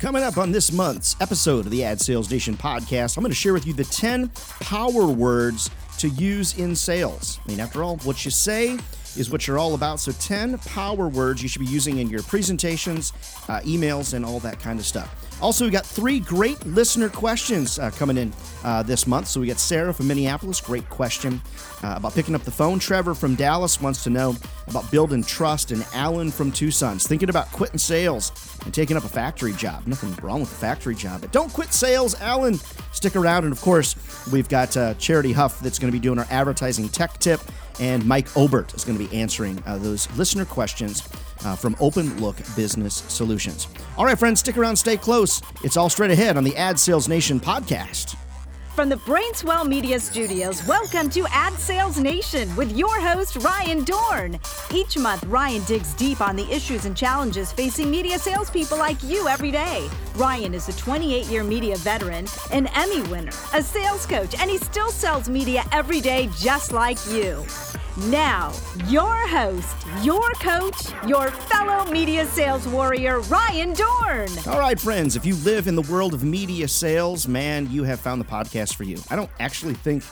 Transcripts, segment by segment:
coming up on this month's episode of the Ad Sales Nation podcast, I'm going to share with you the 10 power words to use in sales. I mean, after all, what you say is what you're all about. So, 10 power words you should be using in your presentations, uh, emails, and all that kind of stuff. Also, we got three great listener questions uh, coming in uh, this month. So we got Sarah from Minneapolis, great question uh, about picking up the phone. Trevor from Dallas wants to know about building trust, and Alan from Tucson's thinking about quitting sales and taking up a factory job. Nothing wrong with a factory job, but don't quit sales, Alan. Stick around, and of course, we've got uh, Charity Huff that's going to be doing our advertising tech tip, and Mike Obert is going to be answering uh, those listener questions uh, from Open Look Business Solutions. All right, friends, stick around, stay close. It's all straight ahead on the Ad Sales Nation podcast. From the Brainswell Media Studios, welcome to Ad Sales Nation with your host, Ryan Dohn. Each month, Ryan digs deep on the issues and challenges facing media salespeople like you every day. Ryan is a 28 year media veteran, an Emmy winner, a sales coach, and he still sells media every day just like you. Now, your host, your coach, your fellow media sales warrior, Ryan Dohn. All right, friends, if you live in the world of media sales, man, you have found the podcast for you. I don't actually think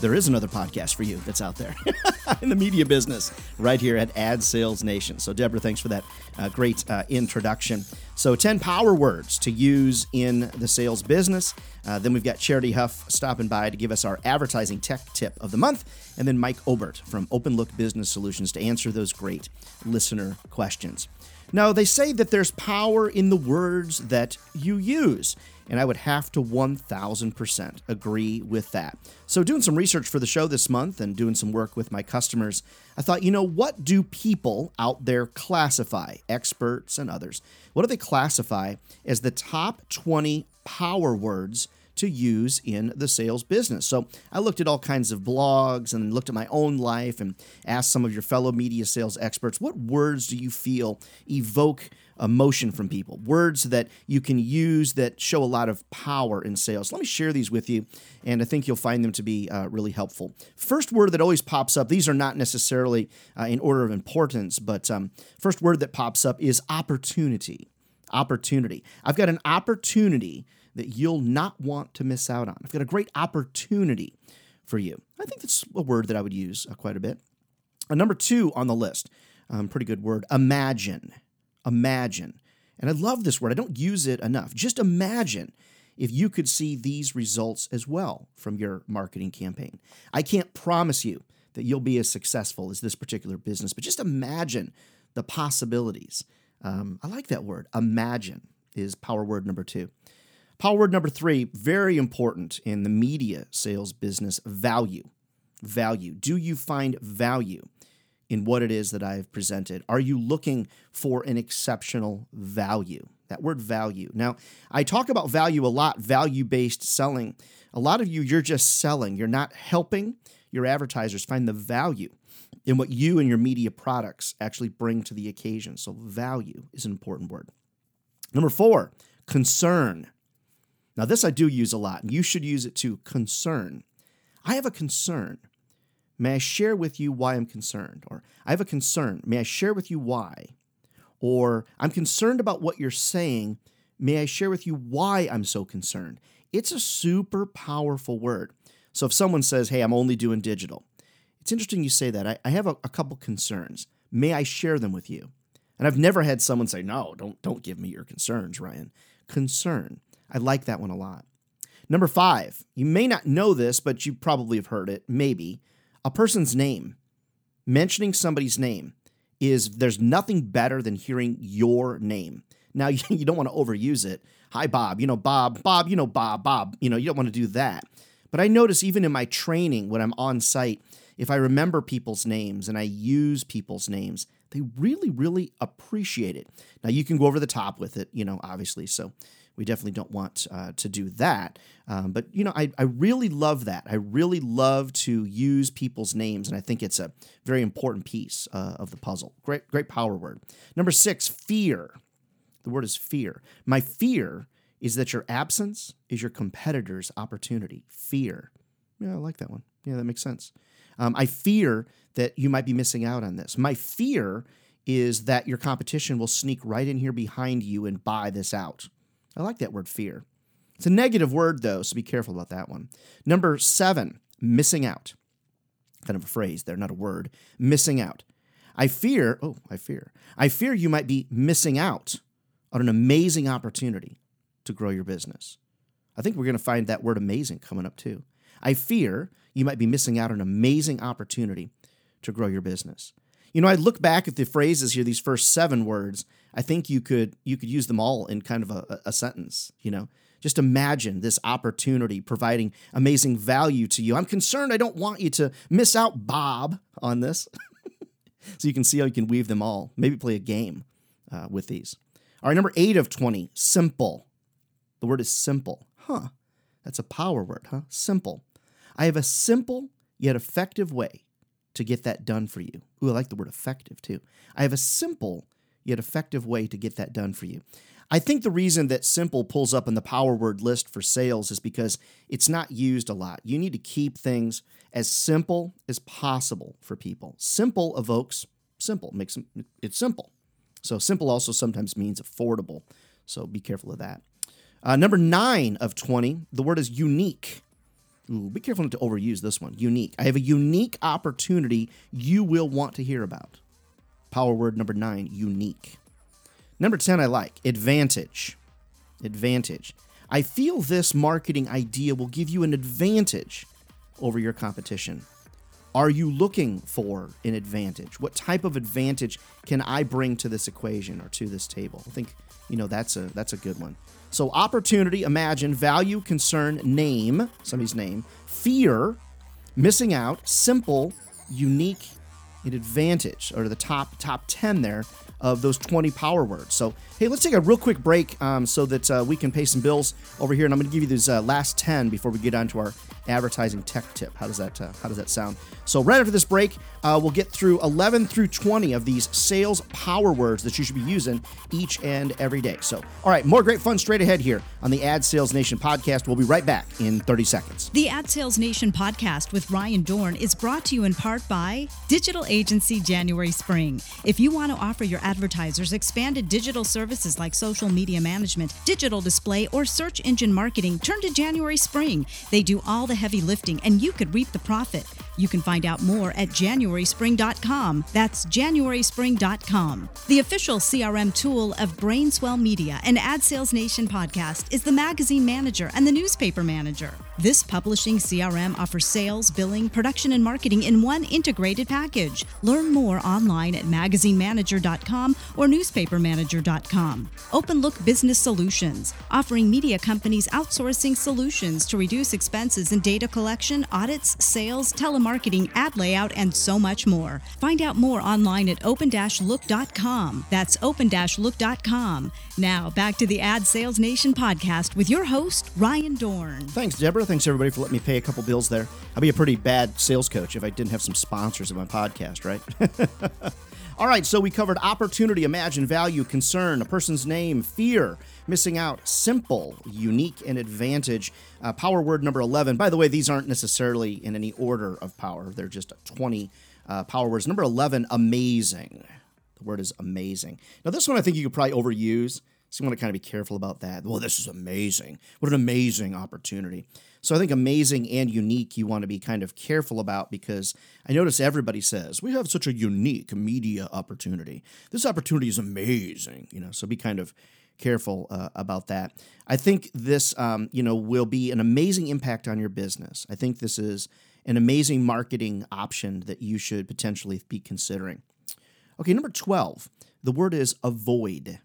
there is another podcast for you that's out there in the media business right here at Ad Sales Nation. So, Deborah, thanks for that uh, great uh, introduction. So, 10 power words to use in the sales business. Uh, then we've got Charity Huff stopping by to give us our advertising tech tip of the month. And then Mike Obert from Open Look Business Solutions to answer those great listener questions. Now, they say that there's power in the words that you use. And I would have to 1000% agree with that. So, doing some research for the show this month and doing some work with my customers, I thought, you know, what do people out there classify, experts and others, what do they classify as the top 20 power words to use in the sales business. So I looked at all kinds of blogs and looked at my own life and asked some of your fellow media sales experts, what words do you feel evoke emotion from people? Words that you can use that show a lot of power in sales. Let me share these with you, and I think you'll find them to be uh, really helpful. First word that always pops up, these are not necessarily uh, in order of importance, but um, first word that pops up is opportunity. Opportunity. I've got an opportunity that you'll not want to miss out on. I've got a great opportunity for you. I think that's a word that I would use uh, quite a bit. Uh, number two on the list, um, pretty good word, imagine. Imagine. And I love this word. I don't use it enough. Just imagine if you could see these results as well from your marketing campaign. I can't promise you that you'll be as successful as this particular business, but just imagine the possibilities. Um, I like that word. Imagine is power word number two. Power word number three, very important in the media sales business value. Value. Do you find value in what it is that I've presented? Are you looking for an exceptional value? That word value. Now, I talk about value a lot, value based selling. A lot of you, you're just selling. You're not helping your advertisers find the value in what you and your media products actually bring to the occasion. So, value is an important word. Number four, concern. Now, this I do use a lot, and you should use it too concern. I have a concern. May I share with you why I'm concerned? Or I have a concern. May I share with you why? Or I'm concerned about what you're saying. May I share with you why I'm so concerned? It's a super powerful word. So if someone says, Hey, I'm only doing digital, it's interesting you say that. I, I have a, a couple concerns. May I share them with you? And I've never had someone say, No, don't, don't give me your concerns, Ryan. Concern. I like that one a lot. Number five, you may not know this, but you probably have heard it, maybe. A person's name, mentioning somebody's name, is there's nothing better than hearing your name. Now, you don't want to overuse it. Hi, Bob. You know, Bob, Bob, you know, Bob, Bob. You know, you don't want to do that. But I notice even in my training when I'm on site, if I remember people's names and I use people's names, they really, really appreciate it. Now, you can go over the top with it, you know, obviously. So we definitely don't want uh, to do that. Um, but, you know, I, I really love that. I really love to use people's names, and I think it's a very important piece uh, of the puzzle. Great, great power word. Number six, fear. The word is fear. My fear is that your absence is your competitor's opportunity. Fear. Yeah, I like that one. Yeah, that makes sense. Um, I fear that you might be missing out on this. My fear is that your competition will sneak right in here behind you and buy this out. I like that word fear. It's a negative word, though, so be careful about that one. Number seven, missing out. Kind of a phrase there, not a word. Missing out. I fear, oh, I fear. I fear you might be missing out on an amazing opportunity to grow your business. I think we're going to find that word amazing coming up too. I fear you might be missing out on an amazing opportunity to grow your business. You know, I look back at the phrases here, these first seven words. I think you could you could use them all in kind of a, a sentence. You know, just imagine this opportunity providing amazing value to you. I'm concerned. I don't want you to miss out, Bob, on this. so you can see how you can weave them all. Maybe play a game uh, with these. All right, number eight of 20, simple. The word is simple. Huh. That's a power word, huh? Simple. I have a simple yet effective way to get that done for you. Ooh, I like the word effective too. I have a simple yet effective way to get that done for you. I think the reason that simple pulls up in the power word list for sales is because it's not used a lot. You need to keep things as simple as possible for people. Simple evokes simple, makes it simple. So simple also sometimes means affordable. So be careful of that. Uh, number nine of 20, the word is unique. Ooh, be careful not to overuse this one. Unique. I have a unique opportunity you will want to hear about. Power word number nine, unique. Number 10, I like advantage. Advantage. I feel this marketing idea will give you an advantage over your competition. Are you looking for an advantage? What type of advantage can I bring to this equation or to this table? I think you know that's a that's a good one. So opportunity, imagine, value, concern, name, somebody's name, fear, missing out, simple, unique, and advantage, or the top top 10 there of those 20 power words. So, hey, let's take a real quick break um, so that uh, we can pay some bills over here. And I'm going to give you these uh, last 10 before we get on to our advertising tech tip. How does that uh, How does that sound? So, right after this break, uh, we'll get through 11 through 20 of these sales power words that you should be using each and every day. So, all right, more great fun straight ahead here on the Ad Sales Nation podcast. We'll be right back in 30 seconds. The Ad Sales Nation podcast with Ryan Dohn is brought to you in part by Digital Agency January Spring. If you want to offer your advertisers expanded digital services like social media management, digital display, or search engine marketing, turn to January Spring. They do all the heavy lifting and you could reap the profit. You can find out more at januaryspring.com. That's januaryspring.com. The official CRM tool of Brainswell Media and Ad Sales Nation podcast is the Magazine Manager and the Newspaper Manager. This publishing CRM offers sales, billing, production, and marketing in one integrated package. Learn more online at magazinemanager.com or newspapermanager.com. Open Look Business Solutions, offering media companies outsourcing solutions to reduce expenses in data collection, audits, sales, telemarketing, ad layout, and so much more. Find out more online at open-look.com. That's open-look.com. Now, back to the Ad Sales Nation podcast with your host, Ryan Dohn. Thanks, Deborah. Thanks, everybody, for letting me pay a couple bills there. I'd be a pretty bad sales coach if I didn't have some sponsors of my podcast, right? All right, so we covered opportunity, imagine, value, concern, a person's name, fear, missing out, simple, unique, and advantage. Uh, power word number 11. By the way, these aren't necessarily in any order of power, they're just 20 uh, power words. Number 11, amazing. The word is amazing. Now, this one I think you could probably overuse. So you want to kind of be careful about that. Well, this is amazing. What an amazing opportunity. So I think amazing and unique you want to be kind of careful about because I notice everybody says, we have such a unique media opportunity. This opportunity is amazing, you know, so be kind of careful uh, about that. I think this, um, you know, will be an amazing impact on your business. I think this is an amazing marketing option that you should potentially be considering. Okay, number 12, the word is avoid.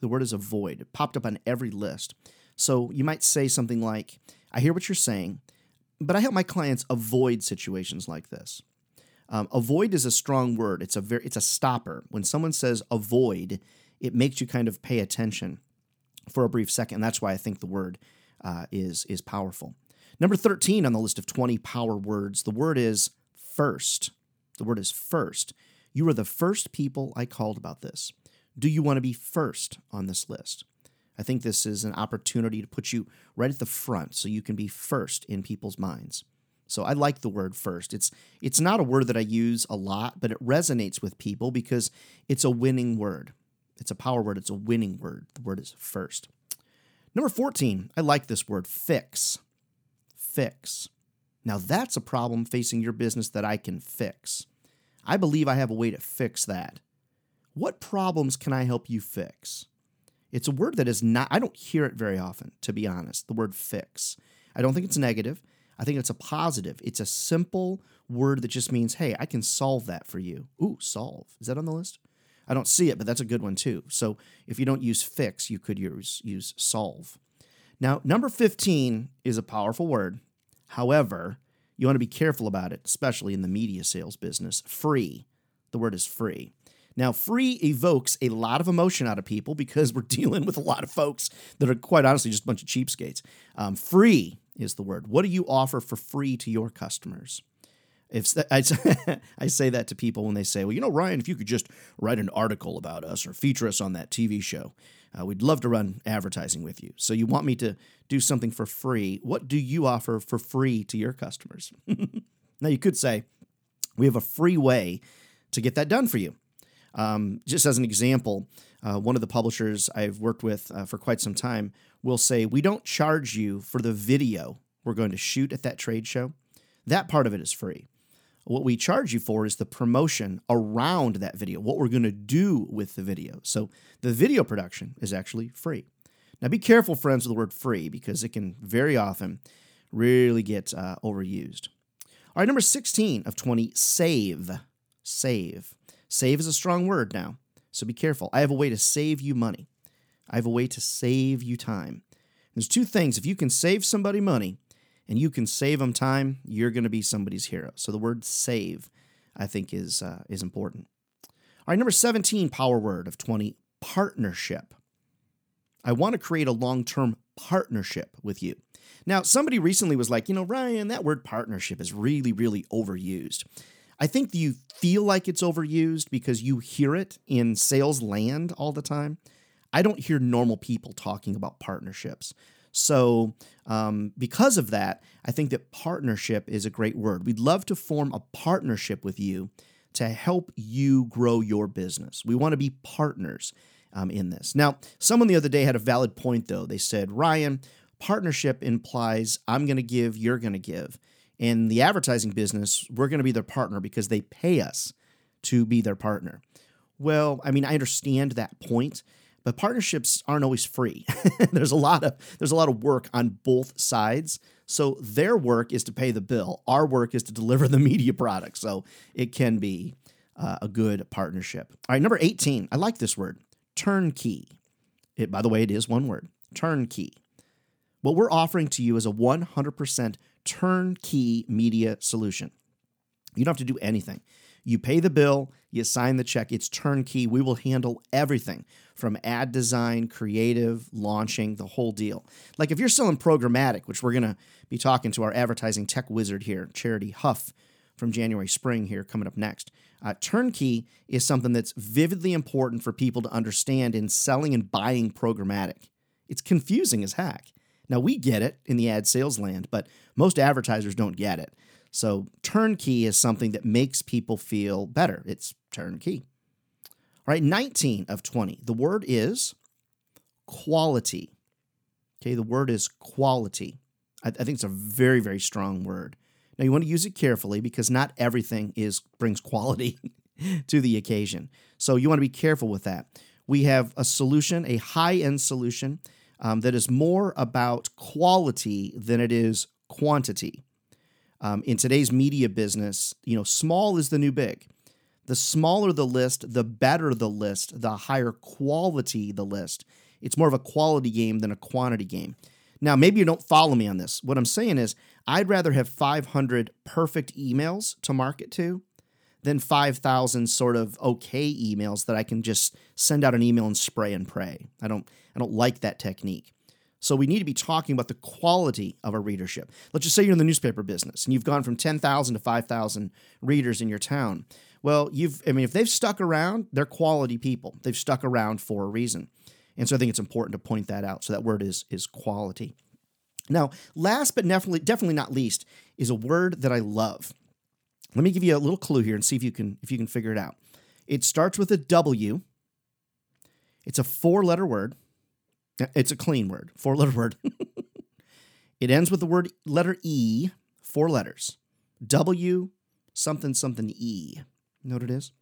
The word is avoid. It popped up on every list. So you might say something like, I hear what you're saying, but I help my clients avoid situations like this. Um, avoid is a strong word. It's a very it's a stopper. When someone says avoid, it makes you kind of pay attention for a brief second. That's why I think the word uh, is is powerful. Number thirteen on the list of twenty power words, the word is first. The word is first. You are the first people I called about this. Do you want to be first on this list? I think this is an opportunity to put you right at the front so you can be first in people's minds. So I like the word first. It's it's not a word that I use a lot, but it resonates with people because it's a winning word. It's a power word, it's a winning word. The word is first. Number 14, I like this word fix. Fix. Now, that's a problem facing your business that I can fix. I believe I have a way to fix that. What problems can I help you fix? It's a word that is not, I don't hear it very often, to be honest, the word fix. I don't think it's negative. I think it's a positive. It's a simple word that just means, hey, I can solve that for you. Ooh, solve. Is that on the list? I don't see it, but that's a good one too. So if you don't use fix, you could use, use solve. Now, number 15 is a powerful word. However, you want to be careful about it, especially in the media sales business. Free. The word is free. Now, free evokes a lot of emotion out of people because we're dealing with a lot of folks that are quite honestly just a bunch of cheapskates. Um, free is the word. What do you offer for free to your customers? If I, say that to people when they say, well, you know, Ryan, if you could just write an article about us or feature us on that TV show, uh, we'd love to run advertising with you. So you want me to do something for free. What do you offer for free to your customers? now, you could say, we have a free way to get that done for you. Um, just as an example, uh, one of the publishers I've worked with uh, for quite some time will say, We don't charge you for the video we're going to shoot at that trade show. That part of it is free. What we charge you for is the promotion around that video, what we're going to do with the video. So the video production is actually free. Now, be careful, friends, with the word free because it can very often really get uh, overused. All right, number 16 of 20, save. Save. Save is a strong word now, so be careful. I have a way to save you money. I have a way to save you time. There's two things. If you can save somebody money and you can save them time, you're going to be somebody's hero. So the word save, I think, is, uh, is important. All right, number 17 power word of 20 partnership. I want to create a long term partnership with you. Now, somebody recently was like, you know, Ryan, that word partnership is really, really overused. I think you feel like it's overused because you hear it in sales land all the time. I don't hear normal people talking about partnerships. So, um, because of that, I think that partnership is a great word. We'd love to form a partnership with you to help you grow your business. We want to be partners um, in this. Now, someone the other day had a valid point, though. They said, Ryan, partnership implies I'm going to give, you're going to give in the advertising business, we're going to be their partner because they pay us to be their partner. Well, I mean, I understand that point, but partnerships aren't always free. there's a lot of there's a lot of work on both sides. So their work is to pay the bill. Our work is to deliver the media product. So it can be uh, a good partnership. All right, number 18. I like this word, turnkey. It by the way, it is one word, turnkey. What we're offering to you is a 100% turnkey media solution. You don't have to do anything. You pay the bill, you sign the check, it's turnkey. We will handle everything from ad design, creative, launching, the whole deal. Like if you're selling programmatic, which we're going to be talking to our advertising tech wizard here, Charity Huff from January Spring here coming up next. Uh, turnkey is something that's vividly important for people to understand in selling and buying programmatic. It's confusing as heck. Now, we get it in the ad sales land, but most advertisers don't get it. So, turnkey is something that makes people feel better. It's turnkey. All right, 19 of 20. The word is quality. Okay, the word is quality. I, I think it's a very, very strong word. Now, you want to use it carefully because not everything is brings quality to the occasion. So, you want to be careful with that. We have a solution, a high end solution um, that is more about quality than it is quantity. Um, in today's media business, you know, small is the new big. The smaller the list, the better the list, the higher quality the list. It's more of a quality game than a quantity game. Now, maybe you don't follow me on this. What I'm saying is, I'd rather have 500 perfect emails to market to than 5,000 sort of okay emails that I can just send out an email and spray and pray. I don't I don't like that technique. So we need to be talking about the quality of our readership. Let's just say you're in the newspaper business and you've gone from 10,000 to 5,000 readers in your town. Well, you've I mean if they've stuck around, they're quality people. They've stuck around for a reason. And so I think it's important to point that out. So that word is is quality. Now, last but definitely definitely not least is a word that I love. Let me give you a little clue here and see if you can if you can figure it out. It starts with a W. It's a four-letter word It's a clean word, four letter word. it ends with the word letter E, four letters. W something something E. You know what it is?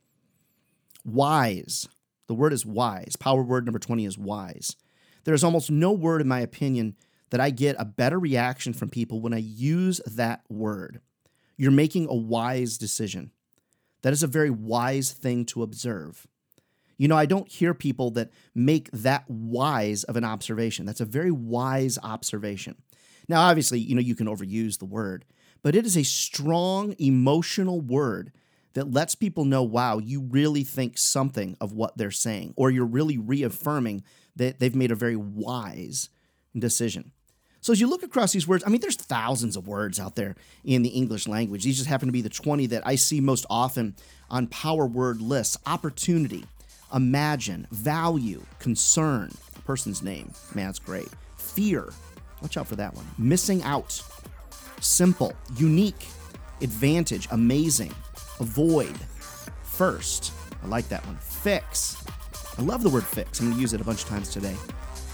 Wise. The word is wise. Power word number 20 is wise. There's almost no word, in my opinion, that I get a better reaction from people when I use that word. You're making a wise decision. That is a very wise thing to observe. You know, I don't hear people that make that wise of an observation. That's a very wise observation. Now, obviously, you know, you can overuse the word, but it is a strong emotional word that lets people know, wow, you really think something of what they're saying, or you're really reaffirming that they've made a very wise decision. So as you look across these words, I mean, there's thousands of words out there in the English language. These just happen to be the 20 that I see most often on power word lists opportunity, imagine, value, concern, person's name. Man, that's great. Fear, watch out for that one. Missing out, simple, unique, advantage, amazing, avoid, first. I like that one. Fix. I love the word fix. I'm going to use it a bunch of times today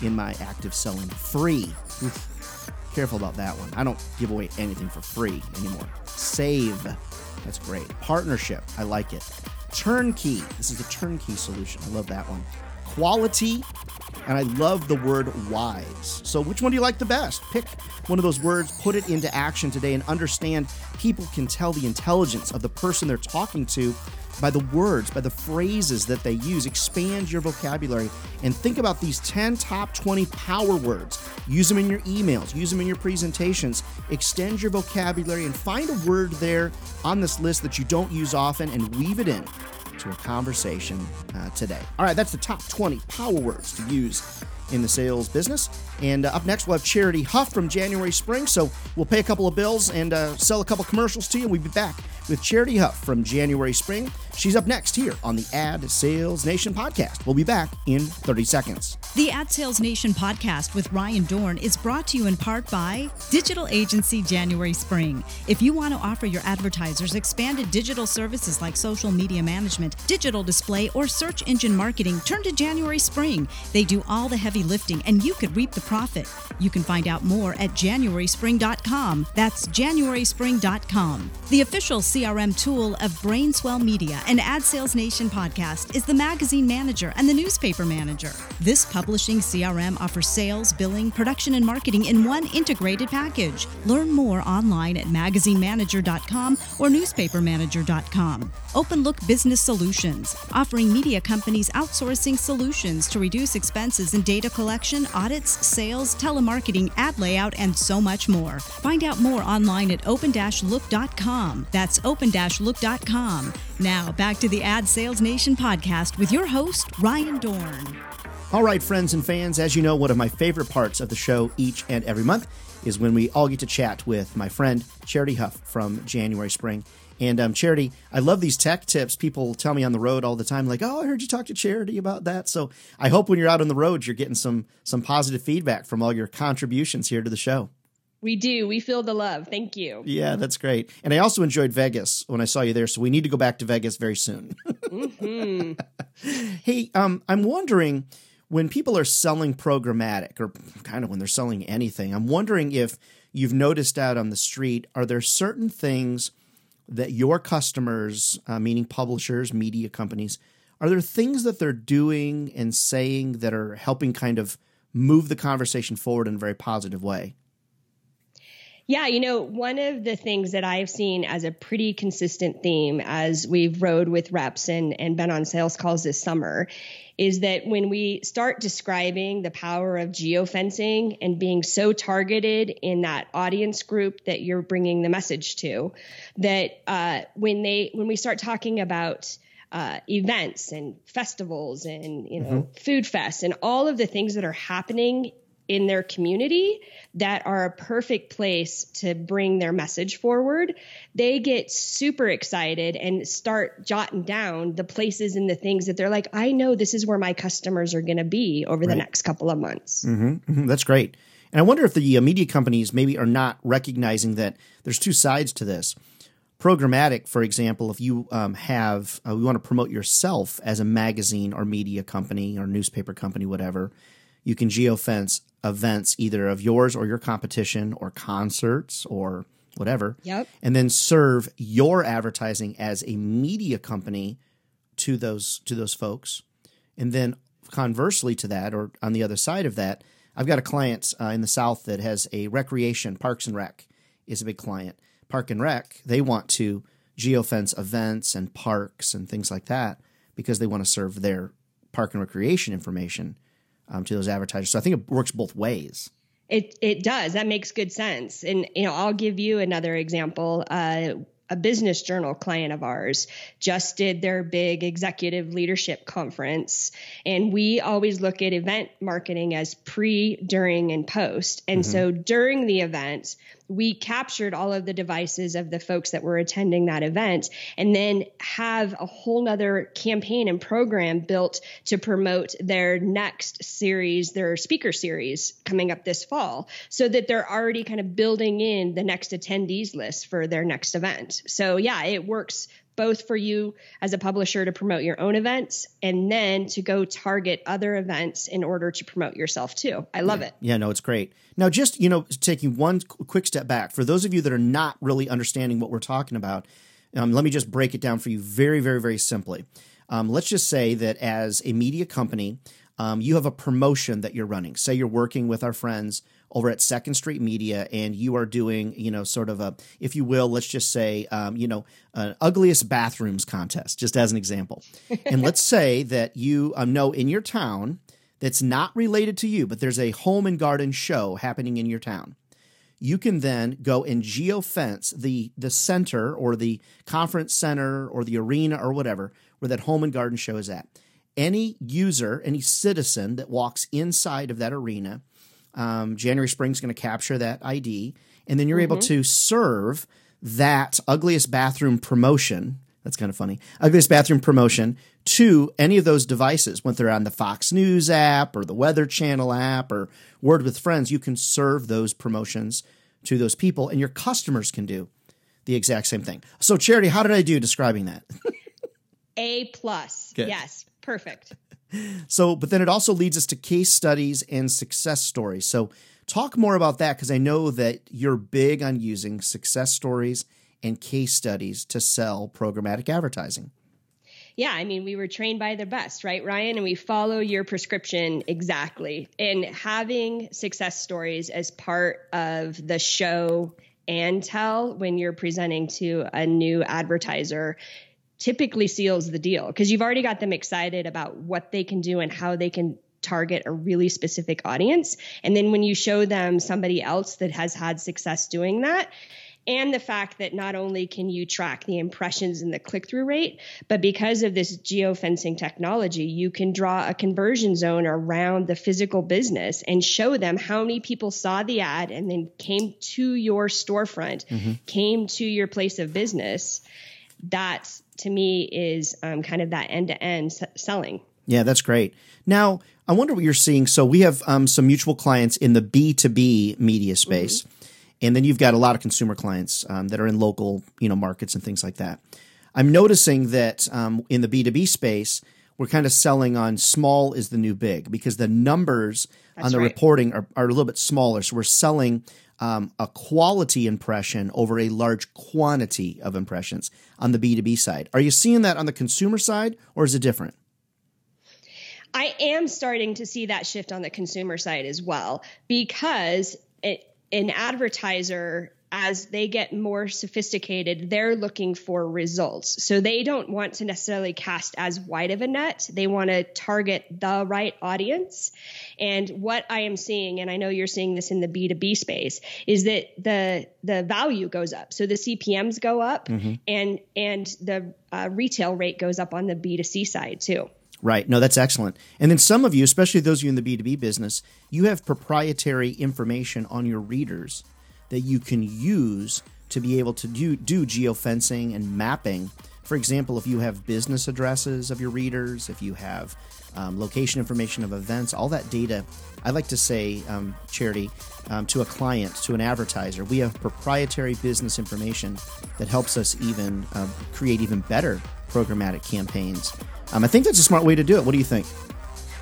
in my active selling. Free. Careful about that one. I don't give away anything for free anymore. Save. That's great. Partnership. I like it. Turnkey. This is a turnkey solution. I love that one. Quality. And I love the word wise. So, which one do you like the best? Pick one of those words, put it into action today, and understand people can tell the intelligence of the person they're talking to by the words, by the phrases that they use. Expand your vocabulary and think about these 10 top 20 power words. Use them in your emails, use them in your presentations. Extend your vocabulary and find a word there on this list that you don't use often and weave it in to a conversation uh, today. All right, that's the top 20 power words to use in the sales business. And uh, up next, we'll have Charity Huff from January Spring. So we'll pay a couple of bills and uh, sell a couple commercials to you. And we'll be back with Charity Huff from January Spring. She's up next here on the Ad Sales Nation podcast. We'll be back in 30 seconds. The Ad Sales Nation podcast with Ryan Dohn is brought to you in part by Digital Agency January Spring. If you want to offer your advertisers expanded digital services like social media management, digital display, or search engine marketing, turn to January Spring. They do all the heavy lifting and you could reap the profit. You can find out more at januaryspring.com. That's januaryspring.com. The official CRM tool of Brainswell Media and Ad Sales Nation podcast is the magazine manager and the newspaper manager. This publishing CRM offers sales, billing, production, and marketing in one integrated package. Learn more online at magazinemanager.com or newspapermanager.com. Open Look Business Solutions, offering media companies outsourcing solutions to reduce expenses in data collection, audits, sales, telemarketing, ad layout, and so much more. Find out more online at open-look.com. That's open-look.com. Now, back to the Ad Sales Nation podcast with your host, Ryan Dohn. All right, friends and fans, as you know, one of my favorite parts of the show each and every month is when we all get to chat with my friend Charity Huff from January Spring. And um, Charity, I love these tech tips. People tell me on the road all the time, like, "Oh, I heard you talk to Charity about that." So I hope when you're out on the road, you're getting some some positive feedback from all your contributions here to the show. We do. We feel the love. Thank you. Yeah, that's great. And I also enjoyed Vegas when I saw you there. So we need to go back to Vegas very soon. mm-hmm. hey, um, I'm wondering when people are selling programmatic or kind of when they're selling anything, I'm wondering if you've noticed out on the street, are there certain things that your customers, uh, meaning publishers, media companies, are there things that they're doing and saying that are helping kind of move the conversation forward in a very positive way? Yeah, you know, one of the things that I've seen as a pretty consistent theme as we've rode with reps and, and been on sales calls this summer is that when we start describing the power of geofencing and being so targeted in that audience group that you're bringing the message to, that uh, when they when we start talking about uh, events and festivals and you know mm-hmm. food fests and all of the things that are happening in their community that are a perfect place to bring their message forward, they get super excited and start jotting down the places and the things that they're like, I know this is where my customers are going to be over right. the next couple of months. Mm-hmm, mm-hmm, that's great. And I wonder if the uh, media companies maybe are not recognizing that there's two sides to this. Programmatic, for example, if you um, have, uh, we want to promote yourself as a magazine or media company or newspaper company, whatever you can geofence events either of yours or your competition or concerts or whatever. Yep. And then serve your advertising as a media company to those to those folks. And then conversely to that or on the other side of that, I've got a client uh, in the south that has a recreation parks and rec is a big client. Park and rec, they want to geofence events and parks and things like that because they want to serve their park and recreation information um, to those advertisers. So I think it works both ways. It it does. That makes good sense. And you know, I'll give you another example. Uh, a business journal client of ours just did their big executive leadership conference and we always look at event marketing as pre during and post and mm-hmm. so during the event we captured all of the devices of the folks that were attending that event and then have a whole nother campaign and program built to promote their next series, their speaker series coming up this fall, so that they're already kind of building in the next attendees list for their next event. So, yeah, it works both for you as a publisher to promote your own events and then to go target other events in order to promote yourself too. I love yeah. it. Yeah, no, it's great. Now, just, you know, taking one quick step back, for those of you that are not really understanding what we're talking about, um, let me just break it down for you very, very, very simply. Um, let's just say that as a media company, um, you have a promotion that you're running. Say you're working with our friends over at Second Street Media, and you are doing, you know, sort of a, if you will, let's just say, um, you know, an ugliest bathrooms contest, just as an example. and let's say that you um, know in your town that's not related to you, but there's a home and garden show happening in your town. You can then go and geofence the the center or the conference center or the arena or whatever where that home and garden show is at. Any user, any citizen that walks inside of that arena um, January Spring is going to capture that ID, and then you're mm-hmm. able to serve that ugliest bathroom promotion. That's kind of funny. Ugliest bathroom promotion to any of those devices, whether they're on the Fox News app or the Weather Channel app or Word with Friends. You can serve those promotions to those people, and your customers can do the exact same thing. So, Charity, how did I do describing that? A plus. Yes, perfect. So, but then it also leads us to case studies and success stories. So, talk more about that because I know that you're big on using success stories and case studies to sell programmatic advertising. Yeah, I mean, we were trained by the best, right, Ryan? And we follow your prescription exactly. And having success stories as part of the show and tell when you're presenting to a new advertiser typically seals the deal because you've already got them excited about what they can do and how they can target a really specific audience. And then when you show them somebody else that has had success doing that, and the fact that not only can you track the impressions and the click through rate, but because of this geofencing technology, you can draw a conversion zone around the physical business and show them how many people saw the ad and then came to your storefront, mm-hmm. came to your place of business. That's to me is um, kind of that end to end selling. Yeah, that's great. Now, I wonder what you're seeing. So we have um, some mutual clients in the B2B media space. Mm-hmm. And then you've got a lot of consumer clients um, that are in local, you know, markets and things like that. I'm noticing that um, in the B2B space, we're kind of selling on small is the new big because the numbers That's on the right. reporting are, are a little bit smaller. So we're selling um, a quality impression over a large quantity of impressions on the B2B side. Are you seeing that on the consumer side or is it different? I am starting to see that shift on the consumer side as well because it, an advertiser as they get more sophisticated, they're looking for results. So they don't want to necessarily cast as wide of a net. They want to target the right audience. And what I am seeing, and I know you're seeing this in the B2B space, is that the the value goes up. So the CPMs go up mm-hmm. and and the uh, retail rate goes up on the B2C side too. Right. No, that's excellent. And then some of you, especially those of you in the B2B business, you have proprietary information on your readers that you can use to be able to do, do geofencing and mapping. For example, if you have business addresses of your readers, if you have um, location information of events, all that data, I like to say, um, Charity, um, to a client, to an advertiser, we have proprietary business information that helps us even uh, create even better programmatic campaigns. Um, I think that's a smart way to do it. What do you think?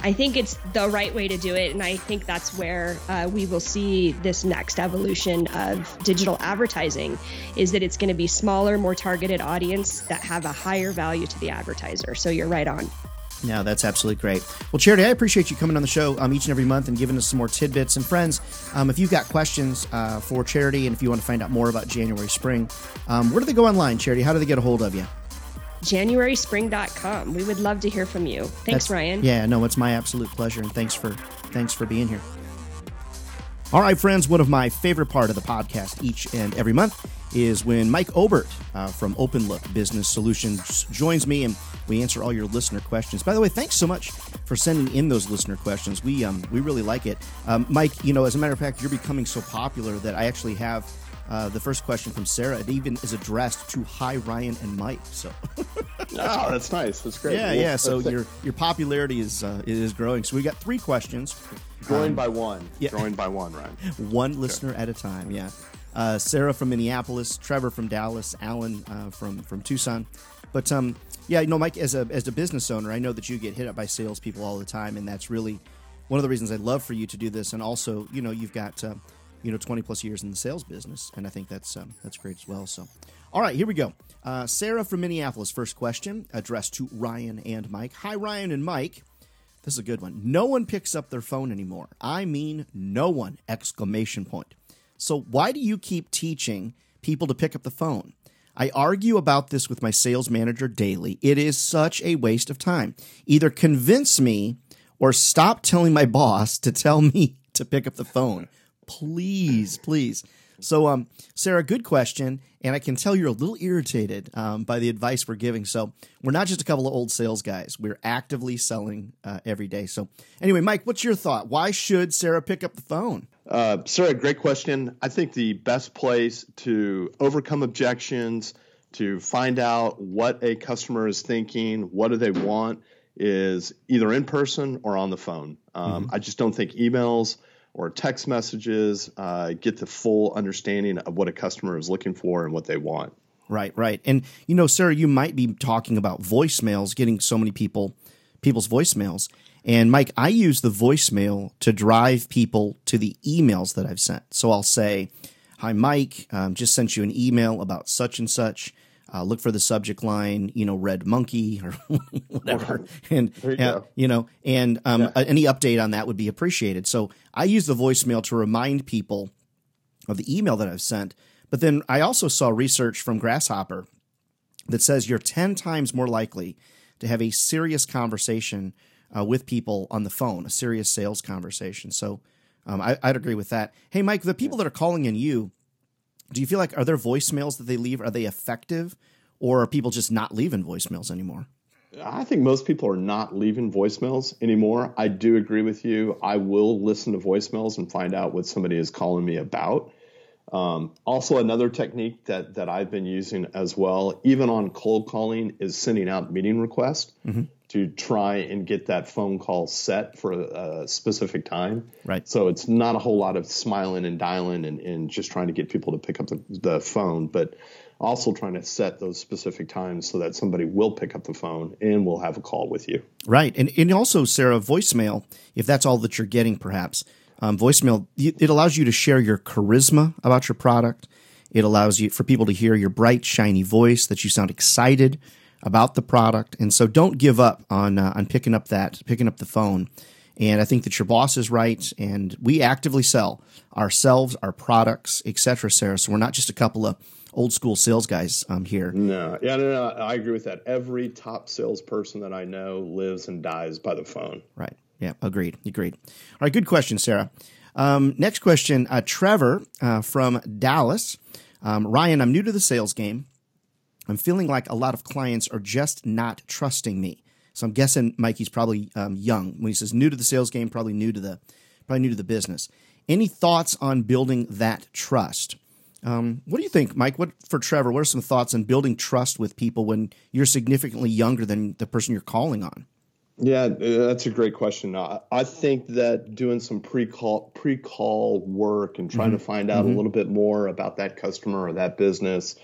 I think it's the right way to do it. And I think that's where uh, we will see this next evolution of digital advertising is that it's going to be smaller, more targeted audience that have a higher value to the advertiser. So you're right on. No, that's absolutely great. Well, Charity, I appreciate you coming on the show um, each and every month and giving us some more tidbits. And friends, um, if you've got questions uh, for Charity and if you want to find out more about January Spring, um, where do they go online, Charity? How do they get a hold of you? JanuarySpring.com. We would love to hear from you. Thanks, That's, Ryan. Yeah, no, it's my absolute pleasure, and thanks for thanks for being here. All right, friends, one of my favorite part of the podcast each and every month is when Mike Obert uh, from OpenLook Business Solutions joins me and we answer all your listener questions. By the way, thanks so much for sending in those listener questions. We um, we really like it. Um, Mike, you know, as a matter of fact, you're becoming so popular that I actually have uh, the first question from Sarah. It even is addressed to Hi Ryan and Mike. So, oh, that's nice. That's great. Yeah, well, yeah. So your your popularity is uh, is growing. So we got three questions. Joined um, by one. Yeah. Joined by one, Ryan. one listener at a time. Yeah. Uh, Sarah from Minneapolis, Trevor from Dallas, Alan uh, from from Tucson. But um, yeah, you know, Mike, as a as a business owner, I know that you get hit up by salespeople all the time, and that's really one of the reasons I love for you to do this. And also, you know, you've got uh, you know 20 plus years in the sales business, and I think that's um, that's great as well. So, all right, here we go. Uh, Sarah from Minneapolis. First question addressed to Ryan and Mike. Hi, Ryan and Mike. This is a good one. No one picks up their phone anymore. I mean, no one! Exclamation point. So why do you keep teaching people to pick up the phone? I argue about this with my sales manager daily. It is such a waste of time. Either convince me or stop telling my boss to tell me to pick up the phone. Please, please. So, um, Sarah, good question, and I can tell you're a little irritated um, by the advice we're giving. So, we're not just a couple of old sales guys; we're actively selling uh, every day. So, anyway, Mike, what's your thought? Why should Sarah pick up the phone? Uh, Sarah, great question. I think the best place to overcome objections, to find out what a customer is thinking, what do they want, is either in person or on the phone. Um, mm-hmm. I just don't think emails or text messages uh, get the full understanding of what a customer is looking for and what they want. Right, right. And you know, Sarah, you might be talking about voicemails, getting so many people people's voicemails. And Mike, I use the voicemail to drive people to the emails that I've sent. So I'll say, "Hi, Mike, um, just sent you an email about such and such. Uh, look for the subject line, you know, red monkey or whatever, and you, uh, you, know, and um, yeah. any update on that would be appreciated. So I use the voicemail to remind people of the email that I've sent. But then I also saw research from Grasshopper that says you're ten times more likely to have a serious conversation uh, with people on the phone, a serious sales conversation. So um, I, would agree with that. Hey, Mike, the people that are calling in you, do you feel like are there voicemails that they leave? Are they effective, or are people just not leaving voicemails anymore? I think most people are not leaving voicemails anymore. I do agree with you. I will listen to voicemails and find out what somebody is calling me about. Um, also, another technique that that I've been using as well, even on cold calling, is sending out meeting requests mm-hmm. To try and get that phone call set for a specific time. Right. So it's not a whole lot of smiling and dialing and, and just trying to get people to pick up the, the phone, but also trying to set those specific times so that somebody will pick up the phone and will have a call with you. Right. And, and also, Sarah, voicemail, if that's all that you're getting, perhaps um, voicemail, it allows you to share your charisma about your product. It allows you for people to hear your bright, shiny voice that you sound excited about the product. And so don't give up on uh, on picking up that picking up the phone. And I think that your boss is right, and we actively sell ourselves, our products, etc. Sarah, so we're not just a couple of old school sales guys um, here. No, yeah, no, no, I agree with that. Every top salesperson that I know lives and dies by the phone. Right. Yeah, agreed. Agreed. All right, good question, Sarah. Um, next question, uh, Trevor uh, from Dallas. Um, Ryan, I'm new to the sales game. I'm feeling like a lot of clients are just not trusting me. So I'm guessing Mikey's probably um, young when he says new to the sales game, probably new to the probably new to the business. Any thoughts on building that trust? Um, what do you think, Mike? What for Trevor? What are some thoughts on building trust with people when you're significantly younger than the person you're calling on? Yeah, that's a great question. I think that doing some pre-call pre-call work and trying mm-hmm. to find out mm-hmm. a little bit more about that customer or that business,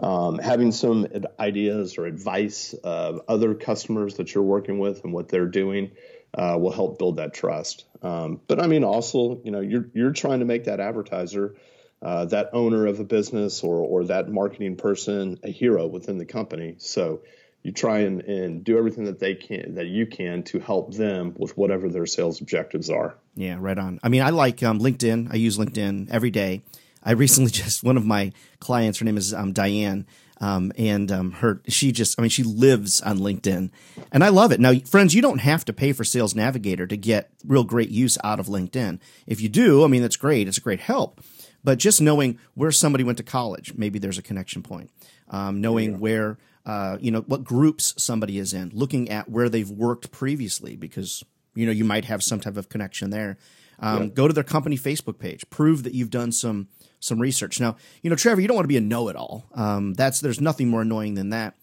um, having some ideas or advice of other customers that you're working with and what they're doing, uh, will help build that trust. Um, but I mean, also, you know, you're you're trying to make that advertiser, uh, that owner of a business or or that marketing person a hero within the company. So you try and, and do everything that they can that you can to help them with whatever their sales objectives are. Yeah, right on. I mean, I like um, LinkedIn. I use LinkedIn every day. I recently just one of my clients. Her name is um, Diane. Um, and um, her, she just, I mean, she lives on LinkedIn, and I love it. Now, friends, you don't have to pay for Sales Navigator to get real great use out of LinkedIn. If you do, I mean, that's great. It's a great help. But just knowing where somebody went to college, maybe there's a connection point. Um, knowing yeah. where, uh, you know, what groups somebody is in, looking at where they've worked previously, because you know you might have some type of connection there. Um, yeah. Go to their company Facebook page. Prove that you've done some some research. Now, you know, Trevor, you don't want to be a know-it-all. Um, that's there's nothing more annoying than that.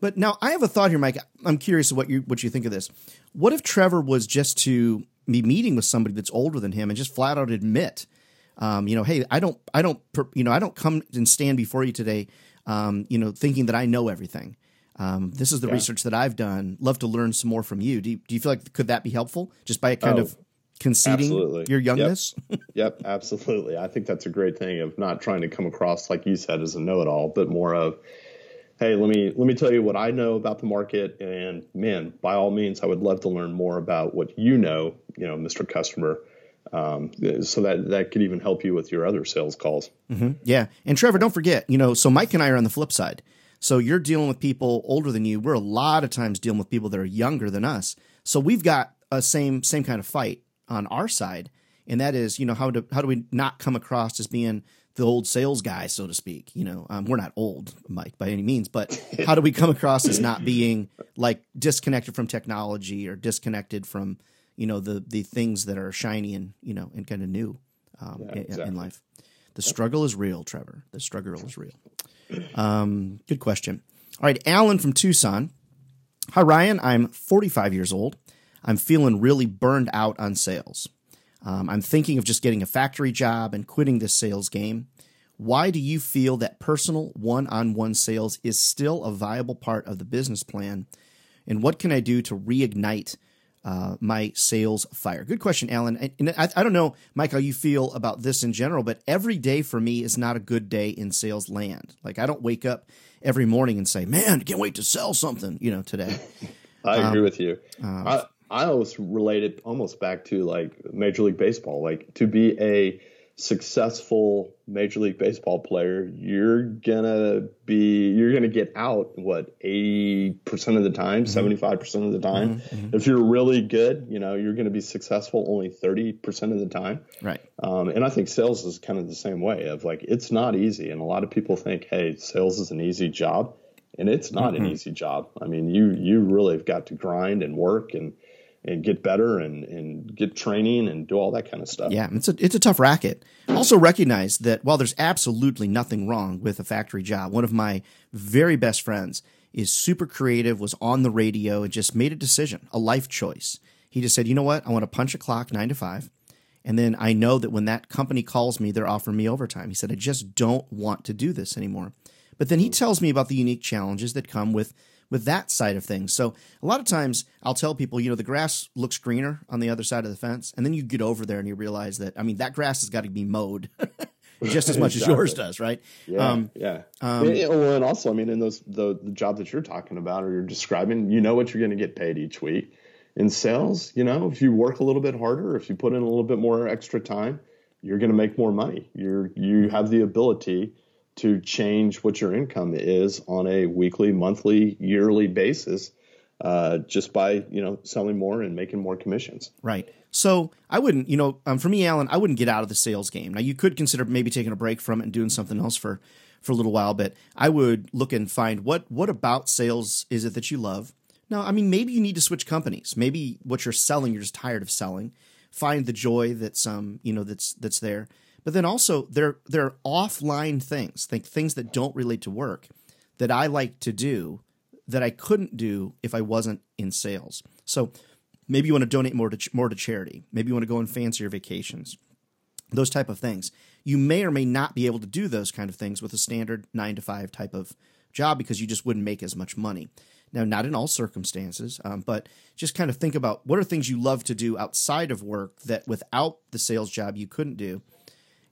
But now I have a thought here, Mike. I'm curious what you what you think of this. What if Trevor was just to be meeting with somebody that's older than him and just flat out admit, um, you know, hey, I don't, I don't, you know, I don't come and stand before you today, um, you know, thinking that I know everything. Um, this is the yeah. research that I've done. Love to learn some more from you. Do you, do you feel like could that be helpful? Just by kind oh, of conceding absolutely. your youngness. Yep. yep, absolutely. I think that's a great thing of not trying to come across like you said as a know-it-all, but more of hey, let me let me tell you what I know about the market and man, by all means I would love to learn more about what you know, you know, Mr. Customer. Um, so that that could even help you with your other sales calls. Mm-hmm. Yeah, and Trevor, don't forget, you know, so Mike and I are on the flip side. So you're dealing with people older than you. We're a lot of times dealing with people that are younger than us. So we've got a same same kind of fight on our side, and that is, you know, how do how do we not come across as being the old sales guy, so to speak? You know, um, we're not old, Mike, by any means, but how do we come across as not being like disconnected from technology or disconnected from you know the the things that are shiny and you know and kind of new um, yeah, exactly. in, life? The struggle is real, Trevor. The struggle is real. Um, good question. All right, Alan from Tucson. Hi, Ryan. I'm 45 years old. I'm feeling really burned out on sales. Um, I'm thinking of just getting a factory job and quitting this sales game. Why do you feel that personal one on one sales is still a viable part of the business plan? And what can I do to reignite uh, my sales fire? Good question, Alan. And I, I, don't know, Mike, how you feel about this in general, but every day for me is not a good day in sales land. Like, I don't wake up every morning and say, man, can't wait to sell something, you know, today. I agree um, with you. Uh, I always relate it almost back to like Major League Baseball. Like to be a successful Major League Baseball player, you're gonna be you're gonna get out what eighty percent of the time, 75 mm-hmm. percent of the time. Mm-hmm, mm-hmm. If you're really good, you know you're gonna be successful only thirty percent of the time. Right. Um, and I think sales is kind of the same way. Of like it's not easy, and a lot of people think, hey, sales is an easy job, and it's not mm-hmm. an easy job. I mean, you you really have got to grind and work and and get better and, and get training and do all that kind of stuff. Yeah, it's a it's a tough racket. Also recognize that while there's absolutely nothing wrong with a factory job, one of my very best friends is super creative, was on the radio and just made a decision, a life choice. He just said, "You know what? I want to punch a clock 9 to 5." And then I know that when that company calls me, they're offering me overtime. He said, I just don't want to do this anymore. But then he tells me about the unique challenges that come with with that side of things. So a lot of times I'll tell people, you know, the grass looks greener on the other side of the fence, and then you get over there and you realize that I mean that grass has got to be mowed. just as much exactly. as yours does, right? Yeah, um, yeah. Um, well, and also, I mean, in those the, the jobs that you're talking about or you're describing, you know what you're going to get paid each week. In sales, you know, if you work a little bit harder, if you put in a little bit more extra time, you're going to make more money. You're you have the ability to change what your income is on a weekly, monthly, yearly basis, uh, just by you know selling more and making more commissions. Right. So I wouldn't, you know, um, for me, Alan, I wouldn't get out of the sales game. Now you could consider maybe taking a break from it and doing something else for for a little while, but I would look and find what what about sales is it that you love. Now, I mean, maybe you need to switch companies. Maybe what you're selling, you're just tired of selling. Find the joy that's um, you know, that's that's there. But then also there there are offline things, think things that don't relate to work that I like to do that I couldn't do if I wasn't in sales. So maybe you want to donate more to more to charity. Maybe you want to go on fancier vacations. Those type of things. You may or may not be able to do those kind of things with a standard 9 to 5 type of job because you just wouldn't make as much money. Now, not in all circumstances, um, but just kind of think about what are things you love to do outside of work that without the sales job you couldn't do.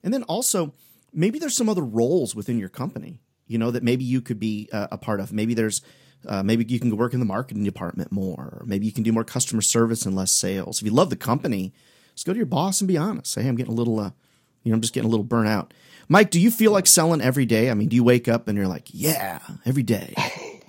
And then also, maybe there's some other roles within your company, you know, that maybe you could be uh, a part of. Maybe there's uh, maybe you can work in the marketing department more. Or maybe you can do more customer service and less sales. If you love the company, just go to your boss and be honest. Say, hey, I'm getting a little, uh, you know, I'm just getting a little burnt out. Mike, do you feel like selling every day? I mean, do you wake up and you're like, yeah, every day?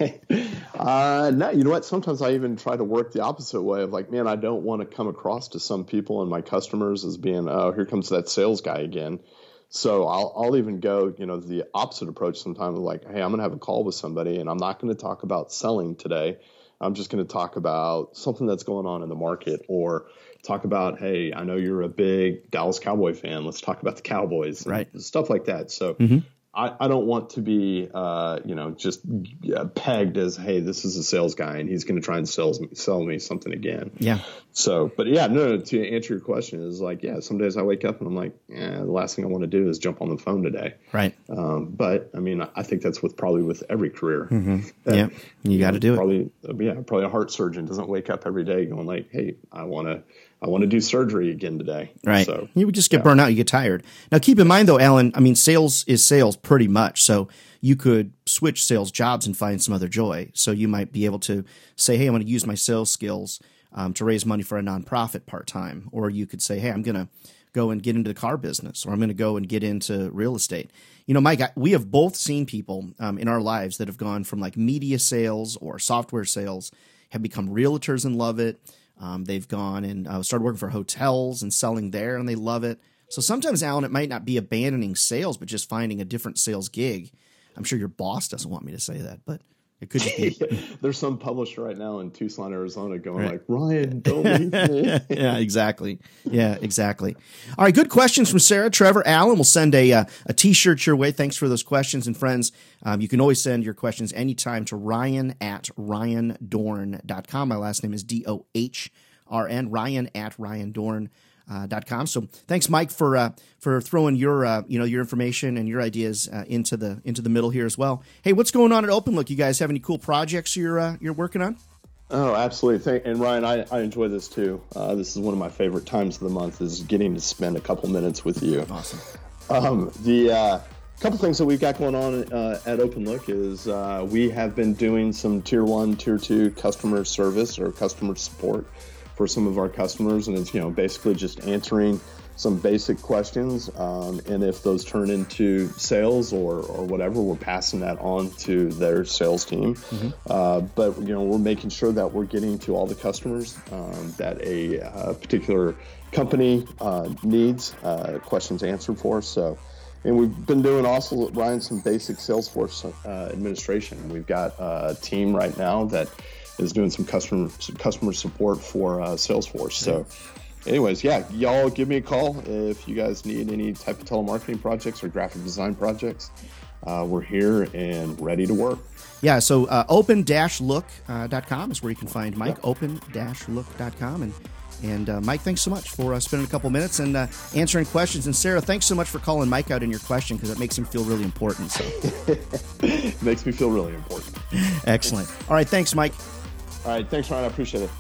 Uh, no, you know what? Sometimes I even try to work the opposite way of like, man, I don't want to come across to some people and my customers as being, oh, here comes that sales guy again. So I'll, I'll even go, you know, the opposite approach sometimes like, hey, I'm going to have a call with somebody and I'm not going to talk about selling today. I'm just going to talk about something that's going on in the market or talk about, hey, I know you're a big Dallas Cowboy fan. Let's talk about the Cowboys, right? Stuff like that. So mm-hmm. I, I don't want to be, uh, you know, just pegged as, hey, this is a sales guy and he's going to try and sell me, sell me something again. Yeah. So, but yeah, no, to answer your question is like, yeah, some days I wake up and I'm like, yeah, the last thing I want to do is jump on the phone today. Right. Um, but I mean, I think that's with probably with every career. Mm-hmm. yeah. You got to do probably, it. Yeah. Probably a heart surgeon doesn't wake up every day going like, hey, I want to, I want to do surgery again today. Right. So you would just get yeah. burned out. You get tired. Now, keep in mind though, Alan. I mean, sales is sales pretty much. So you could switch sales jobs and find some other joy. So you might be able to say, "Hey, I'm going to use my sales skills um, to raise money for a nonprofit part time," or you could say, "Hey, I'm going to go and get into the car business, or I'm going to go and get into real estate." You know, Mike, we have both seen people um, in our lives that have gone from like media sales or software sales, have become realtors and love it um, they've gone and uh, started working for hotels and selling there, and they love it. So sometimes, Alan, it might not be abandoning sales, but just finding a different sales gig. I'm sure your boss doesn't want me to say that, but it could just be. There's some publisher right now in Tucson, Arizona, going right. like, "Ryan, don't leave me." yeah, exactly. Yeah, exactly. All right, good questions from Sarah, Trevor, Alan. We'll send a uh, a T-shirt your way. Thanks for those questions, and friends, um, you can always send your questions anytime to Ryan at RyanDohrn.com. My last name is D O H R N. Ryan at RyanDohrn.com uh, dot com. So thanks, Mike, for uh, for throwing your uh, you know your information and your ideas uh, into the into the middle here as well. Hey, what's going on at OpenLook? You guys have any cool projects you're uh, you're working on? Oh, absolutely. Thank, and Ryan, I, I enjoy this too. Uh, this is one of my favorite times of the month is getting to spend a couple minutes with you. Awesome. Um, the couple things that we've got going on at OpenLook is we have been doing some tier one, tier two customer service or customer support for some of our customers, and it's you know basically just answering some basic questions, um, and if those turn into sales or, or whatever, we're passing that on to their sales team. Mm-hmm. Uh, but you know, we're making sure that we're getting to all the customers um, that a, a, uh, particular company uh, needs uh, questions answered for. So. And we've been doing also, Ryan, some basic Salesforce uh, administration. We've got a team right now that is doing some customer customer support for uh, Salesforce. So, anyways, yeah, y'all give me a call if you guys need any type of telemarketing projects or graphic design projects. Uh, we're here and ready to work. Yeah, so uh, open-look.com uh, is where you can find Mike, yep. open-look.com. And and uh, Mike, thanks so much for uh, spending a couple minutes and uh, answering questions. And Sarah, thanks so much for calling Mike out in your question because it makes him feel really important. So makes me feel really important. Excellent. All right, thanks, Mike. All right. Thanks, Ryan. I appreciate it.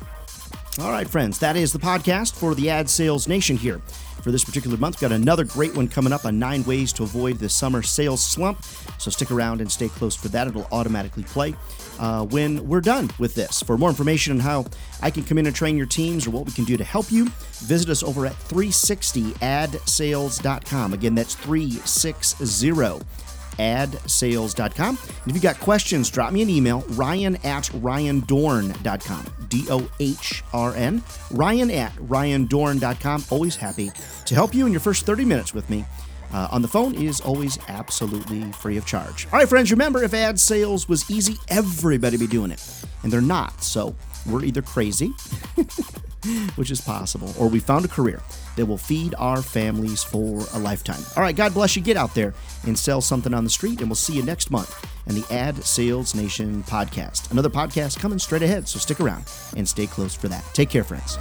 All right, friends. That is the podcast for the Ad Sales Nation here. For this particular month, we've got another great one coming up on nine ways to avoid the summer sales slump. So stick around and stay close for that. It'll automatically play uh, when we're done with this. For more information on how I can come in and train your teams or what we can do to help you, visit us over at 360adsales.com. Again, that's 360 adsales.com. And if you've got questions, drop me an email, ryan at ryandohrn.com. D O H R N. Ryan at ryandohrn.com. Always happy to help you in your first 30 minutes with me. Uh, on the phone is always absolutely free of charge. All right, friends, remember if ad sales was easy, everybody be doing it. And they're not. So we're either crazy, which is possible, or we found a career that will feed our families for a lifetime. All right, God bless you. Get out there and sell something on the street, and we'll see you next month in the Ad Sales Nation podcast. Another podcast coming straight ahead, so stick around and stay close for that. Take care, friends.